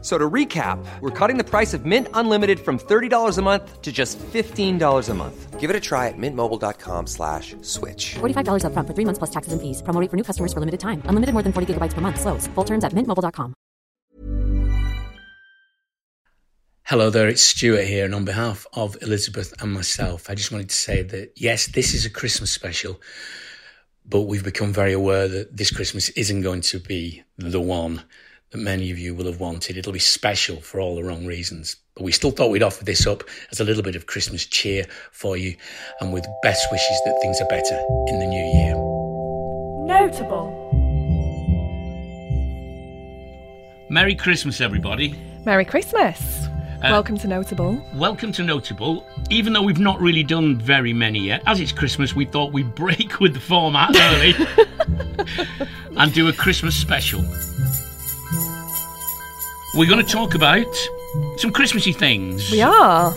F- So to recap, we're cutting the price of Mint Unlimited from $30 a month to just $15 a month. Give it a try at mintmobile.com slash switch. $45 upfront for three months plus taxes and fees. Promo rate for new customers for limited time. Unlimited more than 40 gigabytes per month. Slows. Full terms at mintmobile.com. Hello there, it's Stuart here, and on behalf of Elizabeth and myself, I just wanted to say that yes, this is a Christmas special, but we've become very aware that this Christmas isn't going to be the one that many of you will have wanted. It'll be special for all the wrong reasons. But we still thought we'd offer this up as a little bit of Christmas cheer for you, and with best wishes that things are better in the new year. Notable. Merry Christmas, everybody. Merry Christmas. Uh, welcome to Notable. Welcome to Notable. Even though we've not really done very many yet, as it's Christmas, we thought we'd break with the format early and do a Christmas special. We're going to talk about some Christmassy things. We are.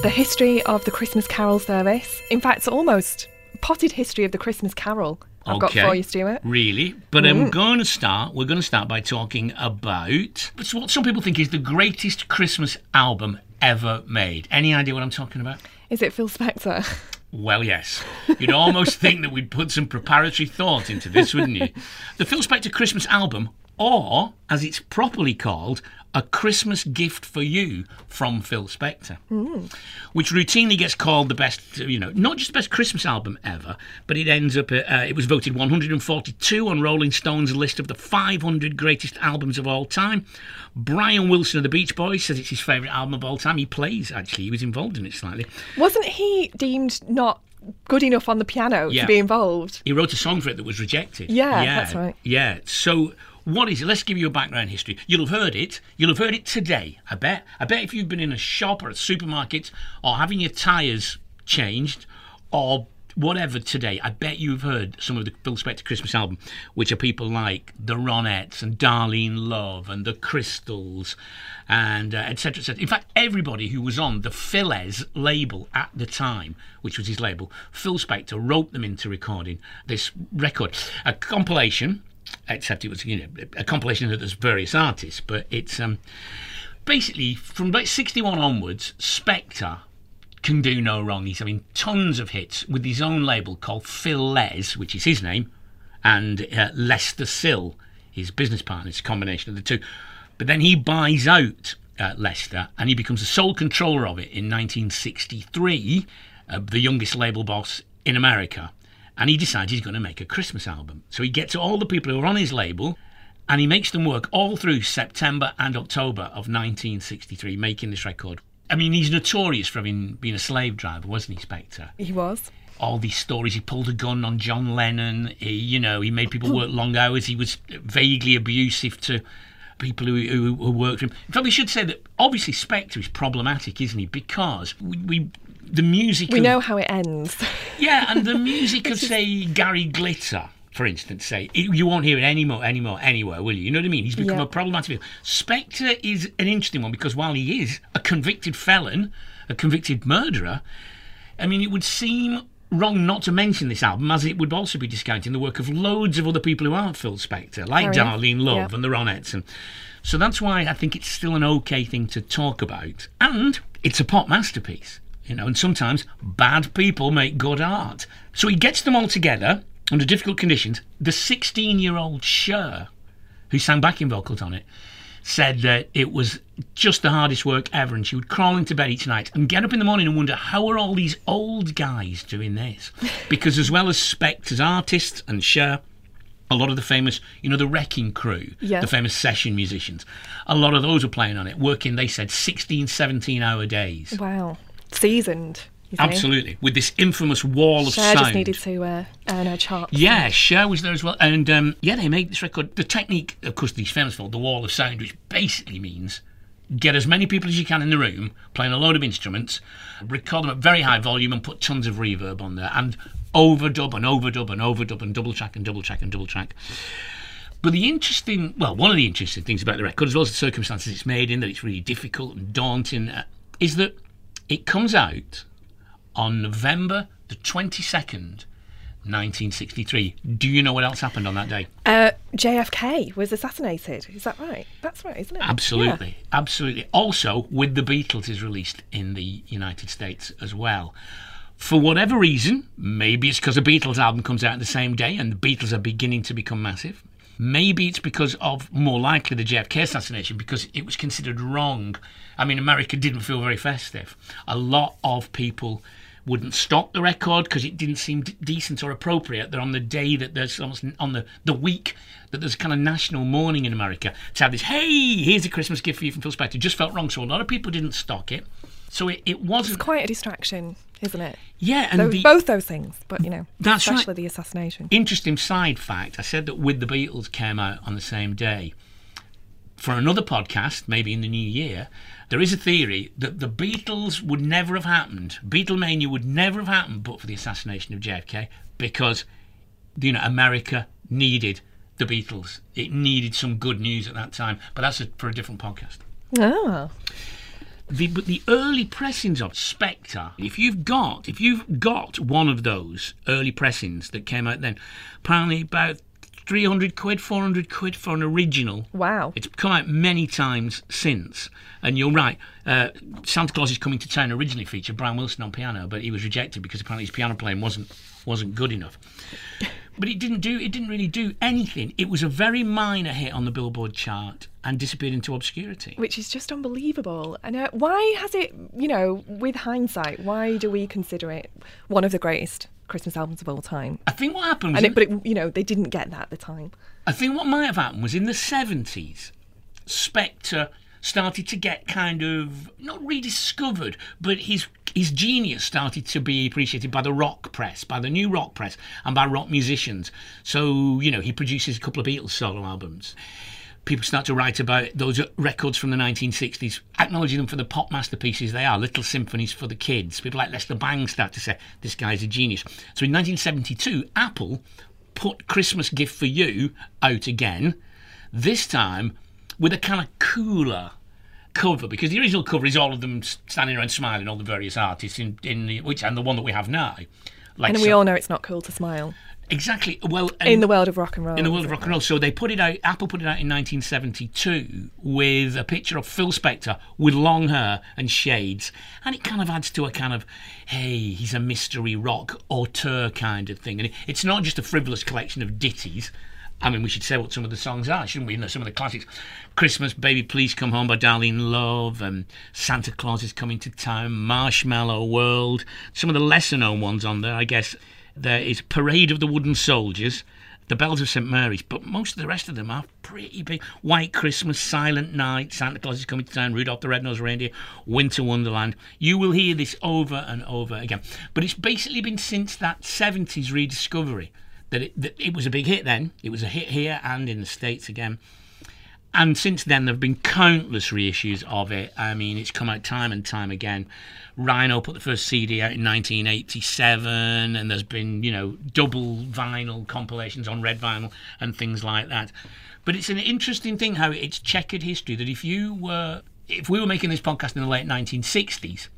The history of the Christmas Carol service. In fact, it's almost potted history of the Christmas Carol I've got for you, Stuart. Really? But I'm mm. going to start. We're going to start by talking about what some people think is the greatest Christmas album ever made. Any idea what I'm talking about? Is it Phil Spector? Well, yes. You'd almost think that we'd put some preparatory thought into this, wouldn't you? The Phil Spector Christmas album, or as it's properly called, a Christmas gift for you from Phil Spector, which routinely gets called the best, you know, not just the best Christmas album ever, but it ends up, at, uh, it was voted 142 on Rolling Stone's list of the 500 greatest albums of all time. Brian Wilson of the Beach Boys says it's his favourite album of all time. He plays, actually, he was involved in it slightly. Wasn't he deemed not good enough on the piano Yeah. to be involved? He wrote a song for it that was rejected. Yeah, Yeah, that's right. Yeah. So what is it? Let's give you a background history. You'll have heard it. You'll have heard it today. I bet. I bet if you've been in a shop or a supermarket or having your tyres changed or whatever today, I bet you've heard some of the Phil Spector Christmas album, which are people like the Ronettes and Darlene Love and the Crystals and uh, etc. etc. In fact, everybody who was on the Philles label at the time, which was his label, Phil Spector wrote them into recording this record, a compilation. Except it was, you know, a compilation that there's various artists, but it's um, basically from about 61 onwards, Spector can do no wrong. He's having tons of hits with his own label called Phil Les, which is his name, and uh, Lester Sill, his business partner. It's a combination of the two. But then he buys out uh, Lester and he becomes the sole controller of it in 1963, uh, the youngest label boss in America. And he decides he's going to make a Christmas album. So he gets to all the people who are on his label and he makes them work all through September and October of 1963, making this record. I mean, he's notorious for having been a slave driver, wasn't he, Spector? He was. all these stories. He pulled a gun on John Lennon. He, you know, he made people work long hours. He was vaguely abusive to people who, who, who worked for him. In fact, we should say that obviously Spector is problematic, isn't he? Because we, we the music. We of, know how it ends. Yeah, and the music of say Gary Glitter. For instance, say it- you won't hear it anymore, anymore, anywhere, will you? You know what I mean? He's become Yeah. a problematic. Spector is an interesting one because while he is a convicted felon, a convicted murderer, I mean, it would seem wrong not to mention this album, as it would also be discounting the work of loads of other people who aren't Phil Spector, like. Darlene Love and the Ronettes. And so that's why I think it's still an okay thing to talk about. And it's a pop masterpiece, you know, and sometimes bad people make good art. So he gets them all together under difficult conditions. The 16 year old Cher, who sang backing vocals on it, said that it was just the hardest work ever and she would crawl into bed each night and get up in the morning and wonder how are all these old guys doing this because as well as Spector's artists and Cher a lot of the famous you know the wrecking crew Yeah. the famous session musicians a lot of those were playing on it working they said 16 17 hour days wow. Seasoned. Absolutely with this infamous wall of Cher sound just needed to uh, earn her chops. yeah, Cher was there as well. And um, yeah, they made this record. The technique, of course, these famous for the wall of sound, which basically means get as many people as you can in the room, playing a load of instruments, record them at very high volume, and put tons of reverb on there, and overdub and overdub and overdub and double track and double track and double track. But the interesting, well, one of the interesting things about the record, as well as the circumstances it's made in, that it's really difficult and daunting, uh, is that it comes out on November the 22nd, 1963. Do you know what else happened on that day? Uh, JFK was assassinated. Is that right? That's right, isn't it? Absolutely. Yeah. Absolutely. Also, With the Beatles is released in the United States as well. For whatever reason, maybe it's because a Beatles album comes out the same day and the Beatles are beginning to become massive. Maybe it's because of more likely the JFK assassination because it was considered wrong. I mean, America didn't feel very festive. A lot of people wouldn't stock the record because it didn't seem d- decent or appropriate that on the day that there's almost on the, the week that there's kind of national mourning in America to have this, hey, here's a Christmas gift for you from Phil Spector, just felt wrong. So a lot of people didn't stock it. So it, it wasn't. It's quite a distraction, isn't it? Yeah, and those, the, both those things, but you know, That's especially right. the assassination. Interesting side fact I said that With the Beatles came out on the same day. For another podcast, maybe in the new year, there is a theory that the Beatles would never have happened. Beatlemania would never have happened but for the assassination of JFK because, you know, America needed the Beatles. It needed some good news at that time. But that's a, for a different podcast. Oh, The, but the early pressings of Spector, if you've got if you've got one of those early pressings that came out then, apparently about three hundred quid, four hundred quid for an original. wow. It's come out many times since, and you're right. Uh, Santa Claus is coming to town originally featured Brian Wilson on piano, but he was rejected because apparently his piano playing wasn't wasn't good enough. But it didn't do. It didn't really do anything. It was a very minor hit on the Billboard chart and disappeared into obscurity. Which is just unbelievable. And uh, why has it, you know, with hindsight, why do we consider it one of the greatest Christmas albums of all time? I think what happened it, but it, you know, they didn't get that at the time. I think what might have happened was in the 70s, Spector started to get kind of not rediscovered, but his his genius started to be appreciated by the rock press, by the new rock press, and by rock musicians. So you know he produces a couple of Beatles solo albums. People start to write about those records from the 1960s, acknowledging them for the pop masterpieces they are, little symphonies for the kids. People like Lester Bang start to say, this guy's a genius. So in 1972, Apple put Christmas Gift for You out again, this time with a kind of cooler cover because the original cover is all of them standing around smiling, all the various artists in, in the, which and the one that we have now. Like And we so- all know it's not cool to smile exactly well in the world of rock and roll. in the world of rock and roll. So they put it out. Apple put it out in 1972 with a picture of Phil Spector with long hair and shades, and it kind of adds to a kind of, hey, he's a mystery rock auteur kind of thing. And it, it's not just a frivolous collection of ditties. I mean, we should say what some of the songs are, shouldn't we? You know, some of the classics: "Christmas, Baby, Please Come Home" by Darlene Love, and "Santa Claus is Coming to Town," "Marshmallow World." Some of the lesser-known ones on there, I guess. There is "Parade of the Wooden Soldiers." The Bells of St Mary's, but most of the rest of them are pretty big. White Christmas, Silent Night, Santa Claus is coming to town, Rudolph the Red-Nosed Reindeer, Winter Wonderland. You will hear this over and over again. But it's basically been since that 70s rediscovery that it, that it was a big hit then. It was a hit here and in the States again. And since then, there have been countless reissues of it. I mean, it's come out time and time again. Rhino put the first CD out in 1987, and there's been, you know, double vinyl compilations on red vinyl and things like that. But it's an interesting thing how it's checkered history that if you were, if we were making this podcast in the late 1960s,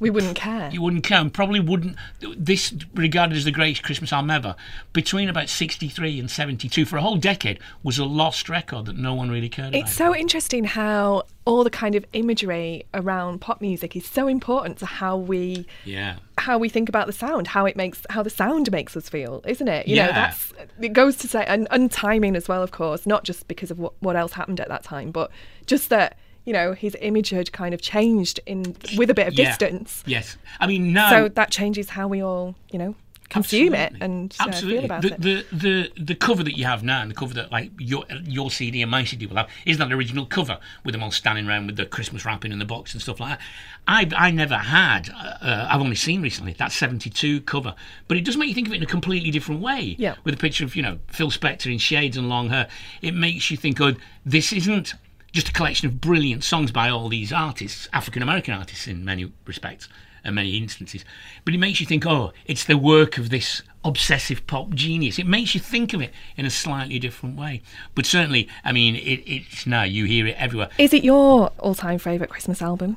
We wouldn't care. you wouldn't care and probably wouldn't this regarded as the greatest christmas album ever between about 63 and 72 for a whole decade was a lost record that no one really cared about It's so interesting how all the kind of imagery around pop music is so important to how we yeah how we think about the sound, how it makes how the sound makes us feel, isn't it? You know, that's it goes to say and, and timing as well, of course, not just because of what, what else happened at that time, but just that you know his image had kind of changed in with a bit of Yeah. distance. yes i mean now So that changes how we all, you know, consume it Absolutely. and uh, absolutely feel about the, it. the the the cover that you have now and the cover that like your your cd and my cd will have is that original cover with them all standing around with the christmas wrapping in the box and stuff like that i i never had uh, i've only seen recently that 72 cover but it does make you think of it in a completely different way Yeah. with a picture of you know phil spector in shades and long hair it makes you think oh this isn't just a collection of brilliant songs by all these artists african american artists in many respects and many instances. But it makes you think, oh, it's the work of this obsessive pop genius. It makes you think of it in a slightly different way. But certainly, I mean, it, it's now you hear it everywhere. Is it your all-time favourite Christmas album?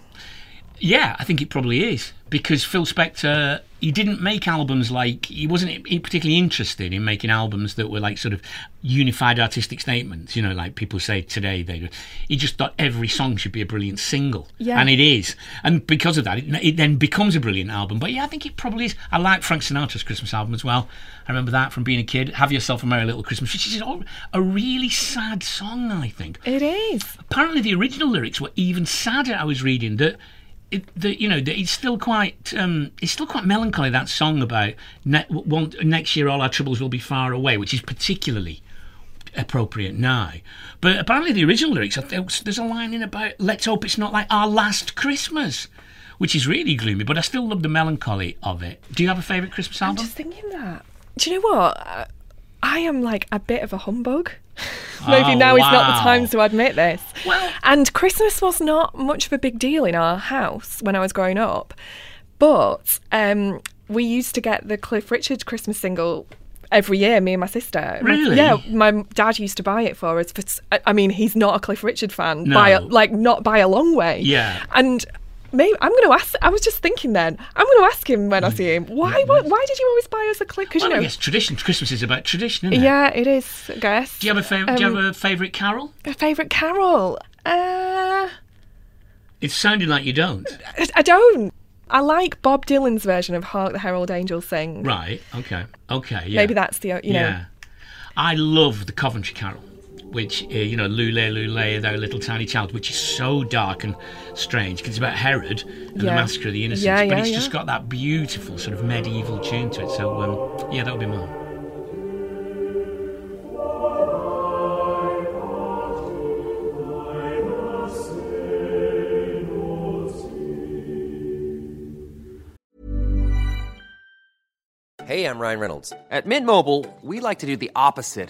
Yeah, I think it probably is because Phil Spector he didn't make albums like he wasn't particularly interested in making albums that were like sort of unified artistic statements. You know, like people say today. They he just thought every song should be a brilliant single, Yeah. and it is. And because of that, it, it then becomes a brilliant album. But yeah, I think it probably is. I like Frank Sinatra's Christmas album as well. I remember that from being a kid. Have yourself a merry little Christmas, which is a- a really sad song. I think It is. apparently the original lyrics were even sadder. I was reading that. It, the, you know, it's still quite, um, it's still quite melancholy. That song about ne- one, next year all our troubles will be far away, which is particularly appropriate now. But apparently the original lyrics, there's a line in about "Let's hope it's not like our last Christmas," which is really gloomy. But I still love the melancholy of it. Do you have a favourite Christmas album? I'm just thinking that. Do you know what? I am like a bit of a humbug. Maybe Oh, now is not the time to admit this. Well- and Christmas was not much of a big deal in our house when I was growing up. But um, we used to get the Cliff Richard Christmas single every year, me and my sister. Really? yeah, my dad used to buy it for us. For, I mean, he's not a Cliff Richard fan, by a, like not by a long way. Yeah. And maybe I'm going to ask. I was just thinking then. I'm going to ask him when I see him. Why? Why, why did you always buy us a Cliff? Because Well, you I know. guess tradition. Christmas is about tradition, isn't it? Yeah, it is. I guess. Do you have a favorite? do you Um, have a favourite carol? a favourite carol? Uh, It's sounding like you don't. I- I don't. I like Bob Dylan's version of "Hark the Herald Angels Sing." Right. Okay. Okay. Yeah. Maybe that's the you know. Yeah. I love the Coventry Carol, which uh, you know, Lule Lule, thou little tiny child, which is so dark and strange because it's about Herod and the massacre of the innocents, Yeah, but yeah, it's just got that beautiful sort of medieval tune to it. So um, yeah, that would be mine. Hey, I'm Ryan Reynolds. At Mint Mobile, we like to do the opposite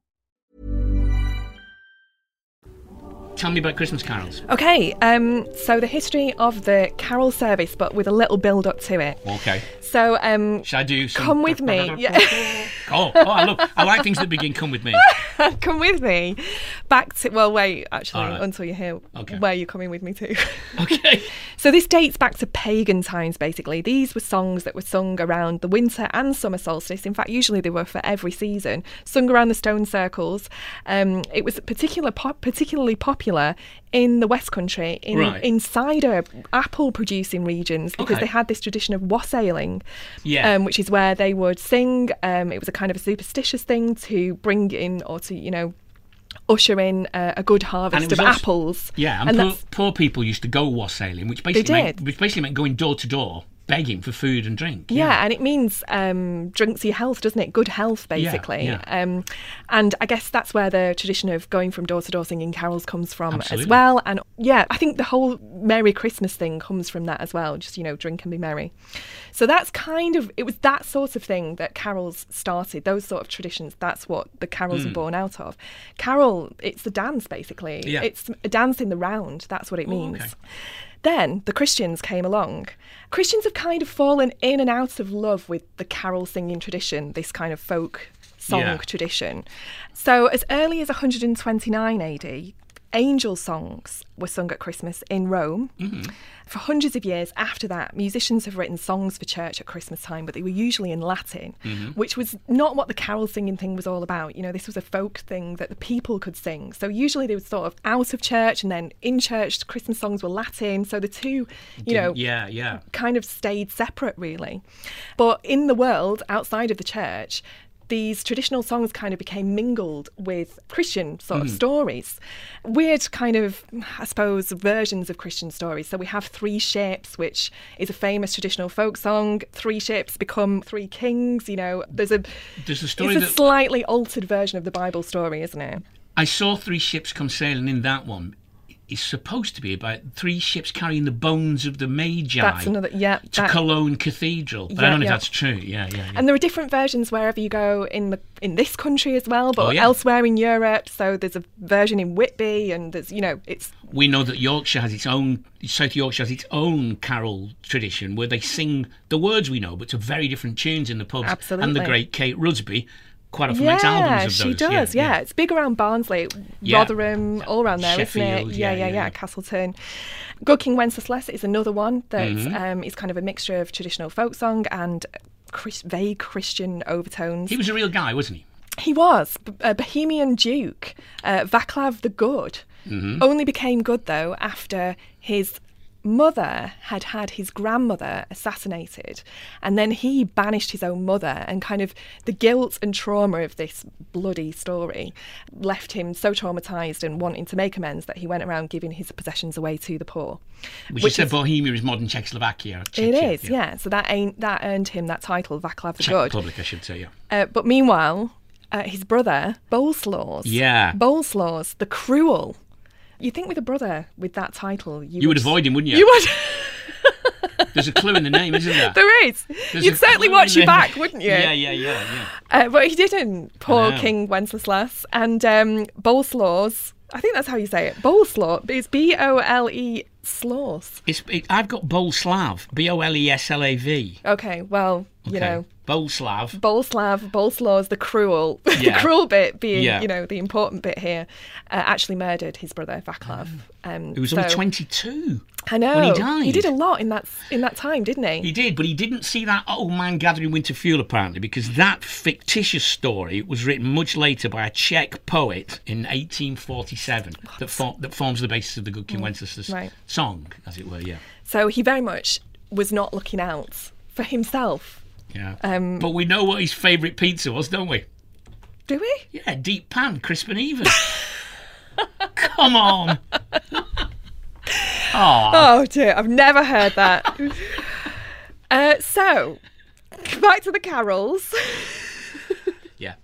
Tell me about Christmas carols. Okay, um, so the history of the carol service, but with a little build up to it. Okay. So, um, Should I do some? come with me. Yeah. Oh, oh, I love. I like things that begin. Come with me. come with me back to well wait actually All right. until you hear Okay. where you're coming with me to Okay. so this dates back to pagan times basically these were songs that were sung around the winter and summer solstice in fact usually they were for every season sung around the stone circles um, it was particular pop, particularly popular in the west country in, Right. in cider apple producing regions because Okay. they had this tradition of wassailing Yeah. um, which is where they would sing um, it was a kind of a superstitious thing to bring in or to you know usher in uh, a good harvest of also- apples Yeah, and, and poor, poor people used to go wassailing, which basically meant, which basically meant going door to door begging for food and drink. Yeah, and it means um, drinks your health, doesn't it? Good health, basically. yeah. Um, and I guess that's where the tradition of going from door to door singing carols comes from Absolutely. as well. And yeah, I think the whole Merry Christmas thing comes from that as well. Just you know, drink and be merry. So that's kind of it was that sort of thing that carols started. Those sort of traditions. That's what the carols are born out of. Carol, it's the dance basically. Yeah. It's a dance in the round. That's what it Oh, means. okay. Then the Christians came along. Christians have kind of fallen in and out of love with the carol singing tradition, this kind of folk song Yeah. tradition. So, as early as 129 AD, angel songs were sung at Christmas in Rome. Mm-hmm. For hundreds of years after that, musicians have written songs for church at Christmas time, but they were usually in Latin, mm-hmm. which was not what the carol singing thing was all about. You know, this was a folk thing that the people could sing. So usually they were sort of out of church and then in church, Christmas songs were Latin. So the two, you know, yeah, yeah. kind of stayed separate, really. But in the world outside of the church, these traditional songs kind of became mingled with Christian sort of mm. stories. Weird, kind of, I suppose, versions of Christian stories. So we have Three Ships, which is a famous traditional folk song. Three ships become three kings. You know, there's a. There's a story It's a that slightly altered version of the Bible story, isn't it? I saw three ships come sailing in that one. It's supposed to be about three ships carrying the bones of the Magi That's another. Yeah. to that- Cologne Cathedral. But I don't know yeah. if that's true. Yeah, yeah, yeah. And there are different versions wherever you go in the in this country as well, but Oh, yeah. elsewhere in Europe. So there's a version in Whitby, and there's you know it's we know that Yorkshire has its own, South Yorkshire has its own carol tradition where they sing the words we know, but to very different tunes in the pubs. And the great Kate Rusby quite often makes yeah, albums of those. she does. Yeah, it's big around Barnsley, Yeah. Rotherham, all around there, not it? yeah, Yeah, yeah, yeah, yeah, yeah. Castleton. Good King Wenceslas is another one that Mm-hmm. um, is kind of a mixture of traditional folk song and Chris, vague Christian overtones. He was a real guy, wasn't he? He was A Bohemian Duke, uh, Vaclav the Good. Mm-hmm. Only became good though after his mother had had his grandmother assassinated, and then he banished his own mother. And kind of the guilt and trauma of this bloody story left him so traumatized and wanting to make amends that he went around giving his possessions away to the poor. Which, Which is Bohemia is modern Czechoslovakia. It Czechia, is, yeah. So that ain't that earned him that title, Vaclav the Czech Good. Republic, I should say, yeah. Uh, but meanwhile, uh, his brother, Boleslaws. Yeah. Boleslaws, the Cruel. You think with a brother with that title, you, You would avoid him, wouldn't you? You would. There's a clue in the name, isn't there? there is. There's You'd certainly watch your back, wouldn't you? Yeah, yeah, yeah, yeah. Uh, but he didn't. Poor. King Wenceslas and um, Boleslaws. I think that's how you say it. Boleslaw. It's B O L E Slaws. It's, it, I've got Boleslav, B O L E S L A V. Okay, well, you know, Boleslav. Boleslav, Boleslaws, the cruel, the cruel bit being, Yeah. you know, the important bit here, uh, actually murdered his brother Vaclav. Um, He was so- only 22. I know. when he died. He did a lot in that in that time, didn't he? He did, but he didn't see that old man gathering winter fuel apparently, because that fictitious story was written much later by a Czech poet in 1847 that, for, that forms the basis of the Good King Wenceslas Mm. right. song, as it were. Yeah, So he very much was not looking out for himself. Yeah. Um, but we know what his favourite pizza was, don't we? Do we? Yeah, deep pan, crisp and even. Come on. oh, dear, I've never heard that. uh, so, back to the carols. yeah.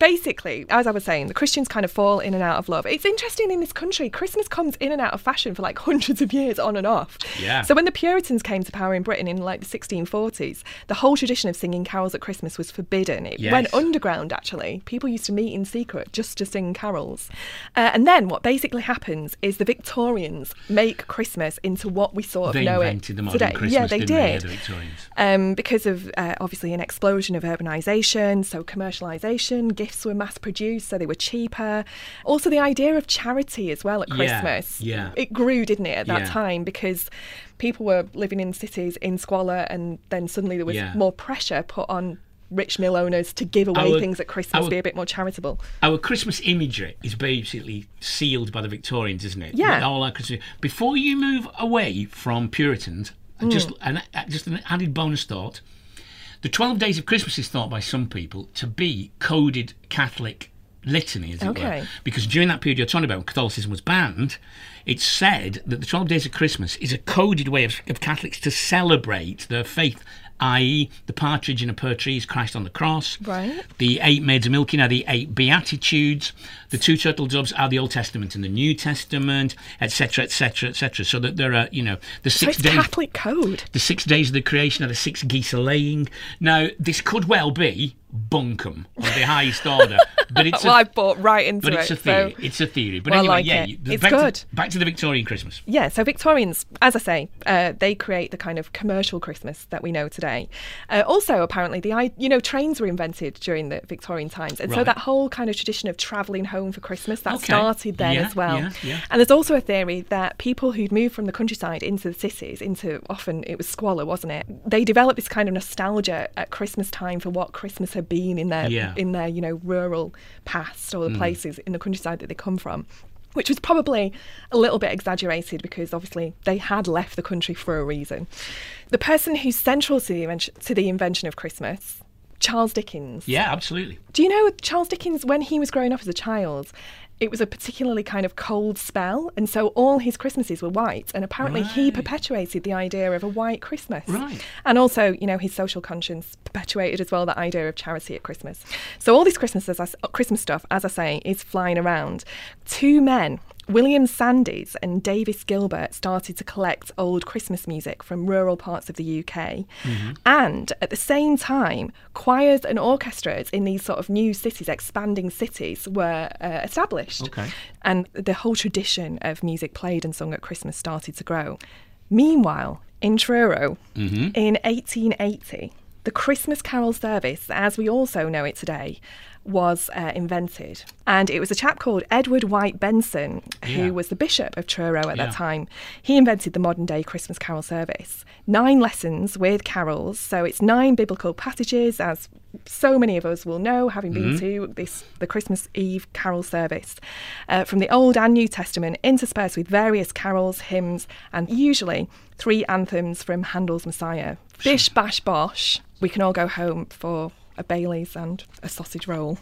Basically, as I was saying, the Christians kind of fall in and out of love. It's interesting in this country, Christmas comes in and out of fashion for like hundreds of years on and off. Yeah. So when the Puritans came to power in Britain in like the 1640s, the whole tradition of singing carols at Christmas was forbidden. It Yes. went underground actually. People used to meet in secret just to sing carols. Uh, and then what basically happens is the Victorians make Christmas into what we sort of They know invented it the modern today. Christmas, yeah, they didn't they, the um, because of uh, obviously an explosion of urbanisation, so commercialisation, gifts were mass produced, so they were cheaper. Also, the idea of charity as well at Christmas. yeah. It grew, didn't it, at that Yeah. time because people were living in cities in squalor, and then suddenly there was Yeah. more pressure put on rich mill owners to give away Our- things at Christmas, our- be a bit more charitable. Our Christmas imagery is basically sealed by the Victorians, isn't it? Yeah. All our Christmas. Before you move away from Puritans, Mm. just an just an added bonus thought: the twelve days of Christmas is thought by some people to be coded Catholic litany, as it were. Because during that period you're talking about, when Catholicism was banned. It's said that the 12 days of Christmas is a coded way of, of Catholics to celebrate their faith, i.e., the partridge in a pear tree is Christ on the cross. Right. The eight maids of milking are the eight beatitudes. The two turtle doves are the Old Testament and the New Testament, etc., etc., etc. So that there are, you know, the So six it's days. Catholic code. The six days of the creation are the six geese a laying. Now, this could well be bunkum of the highest order. But it's well, a, I bought right into but it. it's a theory. so- it's a theory. But Well, anyway, like yeah, it. It's back good. To, back to the Victorian Christmas. Yeah, so Victorians, as I say, uh, they create the kind of commercial Christmas that we know today. Uh, also, apparently, the you know trains were invented during the Victorian times, and so that whole kind of tradition of travelling home for Christmas that Okay. started then Yeah, as well. yeah, yeah. And there's also a theory that people who'd moved from the countryside into the cities, into often it was squalor, wasn't it? They developed this kind of nostalgia at Christmas time for what Christmas had been in their Yeah. in their you know rural past Mm. or the places in the countryside that they come from. Which was probably a little bit exaggerated because obviously they had left the country for a reason. The person who's central to the, invention, to the invention of Christmas, Charles Dickens. Yeah, absolutely. Do you know Charles Dickens, when he was growing up as a child, it was a particularly kind of cold spell, and so all his Christmases were white. And apparently, he perpetuated the idea of a white Christmas. Right. And also, you know, his social conscience perpetuated as well that idea of charity at Christmas. So all this Christmas, as I s- Christmas stuff, as I say, is flying around. Two men. William Sandys and Davies Gilbert started to collect old Christmas music from rural parts of the UK. And at the same time, choirs and orchestras in these sort of new cities, expanding cities, were uh, established. Okay. And the whole tradition of music played and sung at Christmas started to grow. Meanwhile, in Truro, in 1880, the Christmas Carol service, as we also know it today, was uh, invented. And it was a chap called Edward White Benson, who Yeah. was the Bishop of Truro at Yeah. that time. He invented the modern day Christmas Carol service. Nine lessons with carols, so it's nine biblical passages, as so many of us will know, having been to this the Christmas Eve carol service, uh, from the Old and New Testament, interspersed with various carols, hymns, and usually three anthems from Handel's Messiah. Bish bash bosh. We can all go home for a Bailey's and a sausage roll.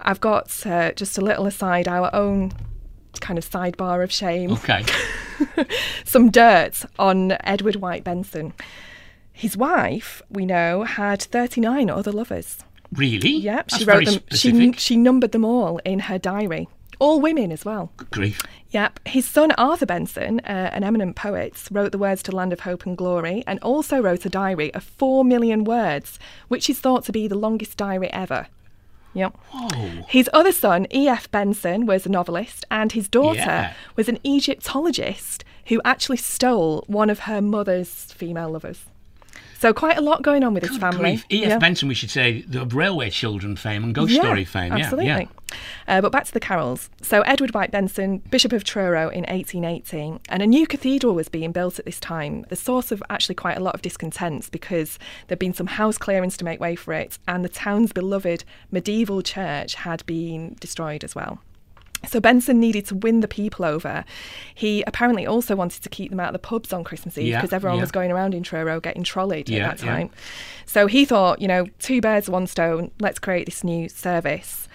I've got uh, just a little aside, our own kind of sidebar of shame Okay. some dirt on Edward White Benson. His wife, we know, had 39 other lovers. Really? Yep, That's she wrote them. She, she numbered them all in her diary. All women as well. Good grief. Yep. His son Arthur Benson, uh, an eminent poet, wrote the words to Land of Hope and Glory and also wrote a diary of four million words, which is thought to be the longest diary ever. Yep. Whoa. His other son, E.F. Benson, was a novelist, and his daughter Yeah. was an Egyptologist who actually stole one of her mother's female lovers. So quite a lot going on with his Good family. grief. E.F. Yeah. Benson, we should say, the Railway Children fame and Ghost Yeah, Story fame. Absolutely. Yeah, yeah. Uh, but back to the carols. So Edward White Benson, Bishop of Truro in 1818, and a new cathedral was being built at this time. The source of actually quite a lot of discontents because there'd been some house clearance to make way for it, and the town's beloved medieval church had been destroyed as well. So Benson needed to win the people over. He apparently also wanted to keep them out of the pubs on Christmas Eve Yeah, because everyone yeah. was going around in Truro getting trolleyed Yeah, at that yeah. time. So he thought, you know, two birds, one stone, let's create this new service.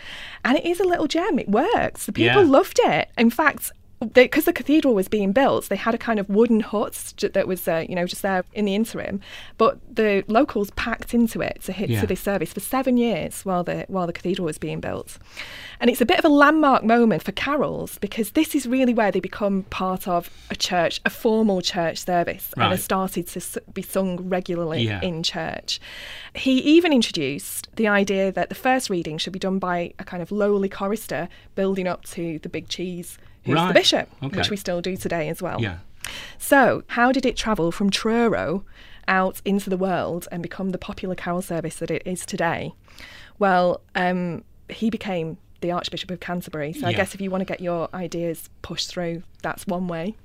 And it is a little gem. It works. The people Yeah. loved it. In fact, because the cathedral was being built, they had a kind of wooden hut that was, uh, you know, just there in the interim. But the locals packed into it to hit Yeah. to this service for seven years while the while the cathedral was being built. And it's a bit of a landmark moment for carols because this is really where they become part of a church, a formal church service, and Right. are started to be sung regularly Yeah. in church. He even introduced the idea that the first reading should be done by a kind of lowly chorister building up to the big cheese, who's Right. the bishop, Okay. which we still do today as well. Yeah. So, how did it travel from Truro out into the world and become the popular carol service that it is today? Well, um, he became the Archbishop of Canterbury. So, I guess if you want to get your ideas pushed through, that's one way.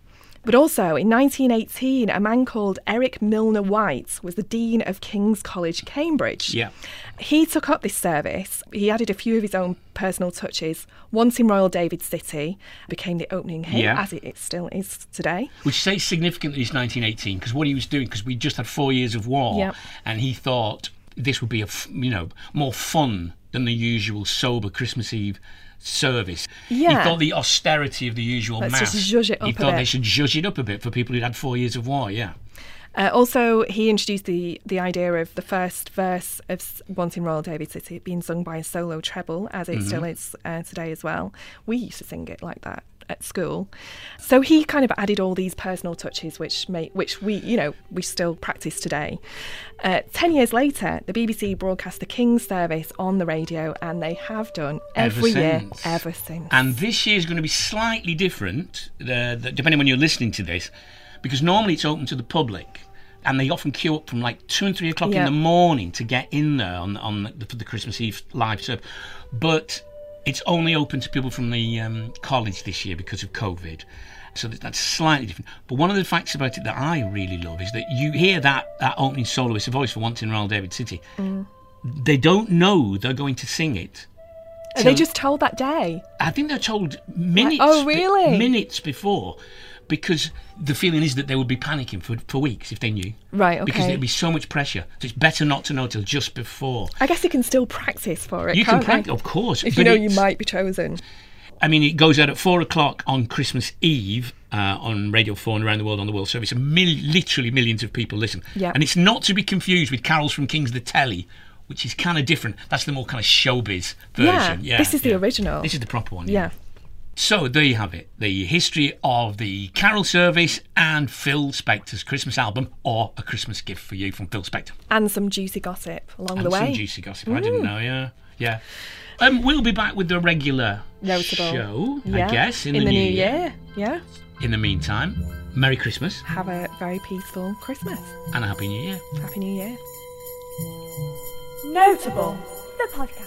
But also in 1918, a man called Eric Milner White was the Dean of King's College, Cambridge. Yeah. He took up this service. He added a few of his own personal touches. Once in Royal David City became the opening hymn, Yeah. as it, still is today. Which say significantly is 1918 because what he was doing because we just had four years of war, Yep. and he thought this would be a f- you know more fun than the usual sober Christmas Eve service. Yeah. He thought the austerity of the usual Let's mass. just zhuzh it he up a thought they should judge it up a bit for people who'd had four years of war. Yeah. Uh, also, he introduced the, the idea of the first verse of Once in Royal David City being sung by a solo treble, as it still is uh, today as well. We used to sing it like that at school. So he kind of added all these personal touches, which make, which we, you know, we still practice today. Uh, Ten years later, the BBC broadcast the King's service on the radio, and they have done Ever every year since. ever since. And this year is going to be slightly different, uh, depending when you're listening to this, because normally it's open to the public. And they often queue up from like two and three o'clock Yeah. in the morning to get in there on on the, for the Christmas Eve live serve, but it's only open to people from the um, college this year because of COVID. So that's slightly different. But one of the facts about it that I really love is that you hear that that opening soloist voice for Once in Royal David City. Mm. They don't know they're going to sing it Are they just told that day? I think they're told minutes. Oh, really? minutes before, because the feeling is that they would be panicking for, for weeks if they knew. Right, okay. Because there'd be so much pressure. So it's better not to know till just before. I guess you can still practice for it. You can practice, of course. If you know you might be chosen. I mean, it goes out at four o'clock on Christmas Eve uh, on Radio 4 and around the world on the World Service. Mil- literally millions of people listen. Yeah. And it's not to be confused with Carols from King's the Telly, which is kind of different. That's the more kind of showbiz version. Yeah, this is the original. This is the proper one. Yeah. So there you have it the history of the Carol Service and Phil Spector's Christmas album, or a Christmas gift for you from Phil Spector. And some juicy gossip along And the way. some juicy gossip. I didn't know, yeah. Yeah. Um, we'll be back with the regular Notable. show, Yeah. I guess, in, in the, new new year. Yeah. In the meantime, Merry Christmas Have a very peaceful Christmas. and a Happy New Year. Happy New Year. Notable, the podcast.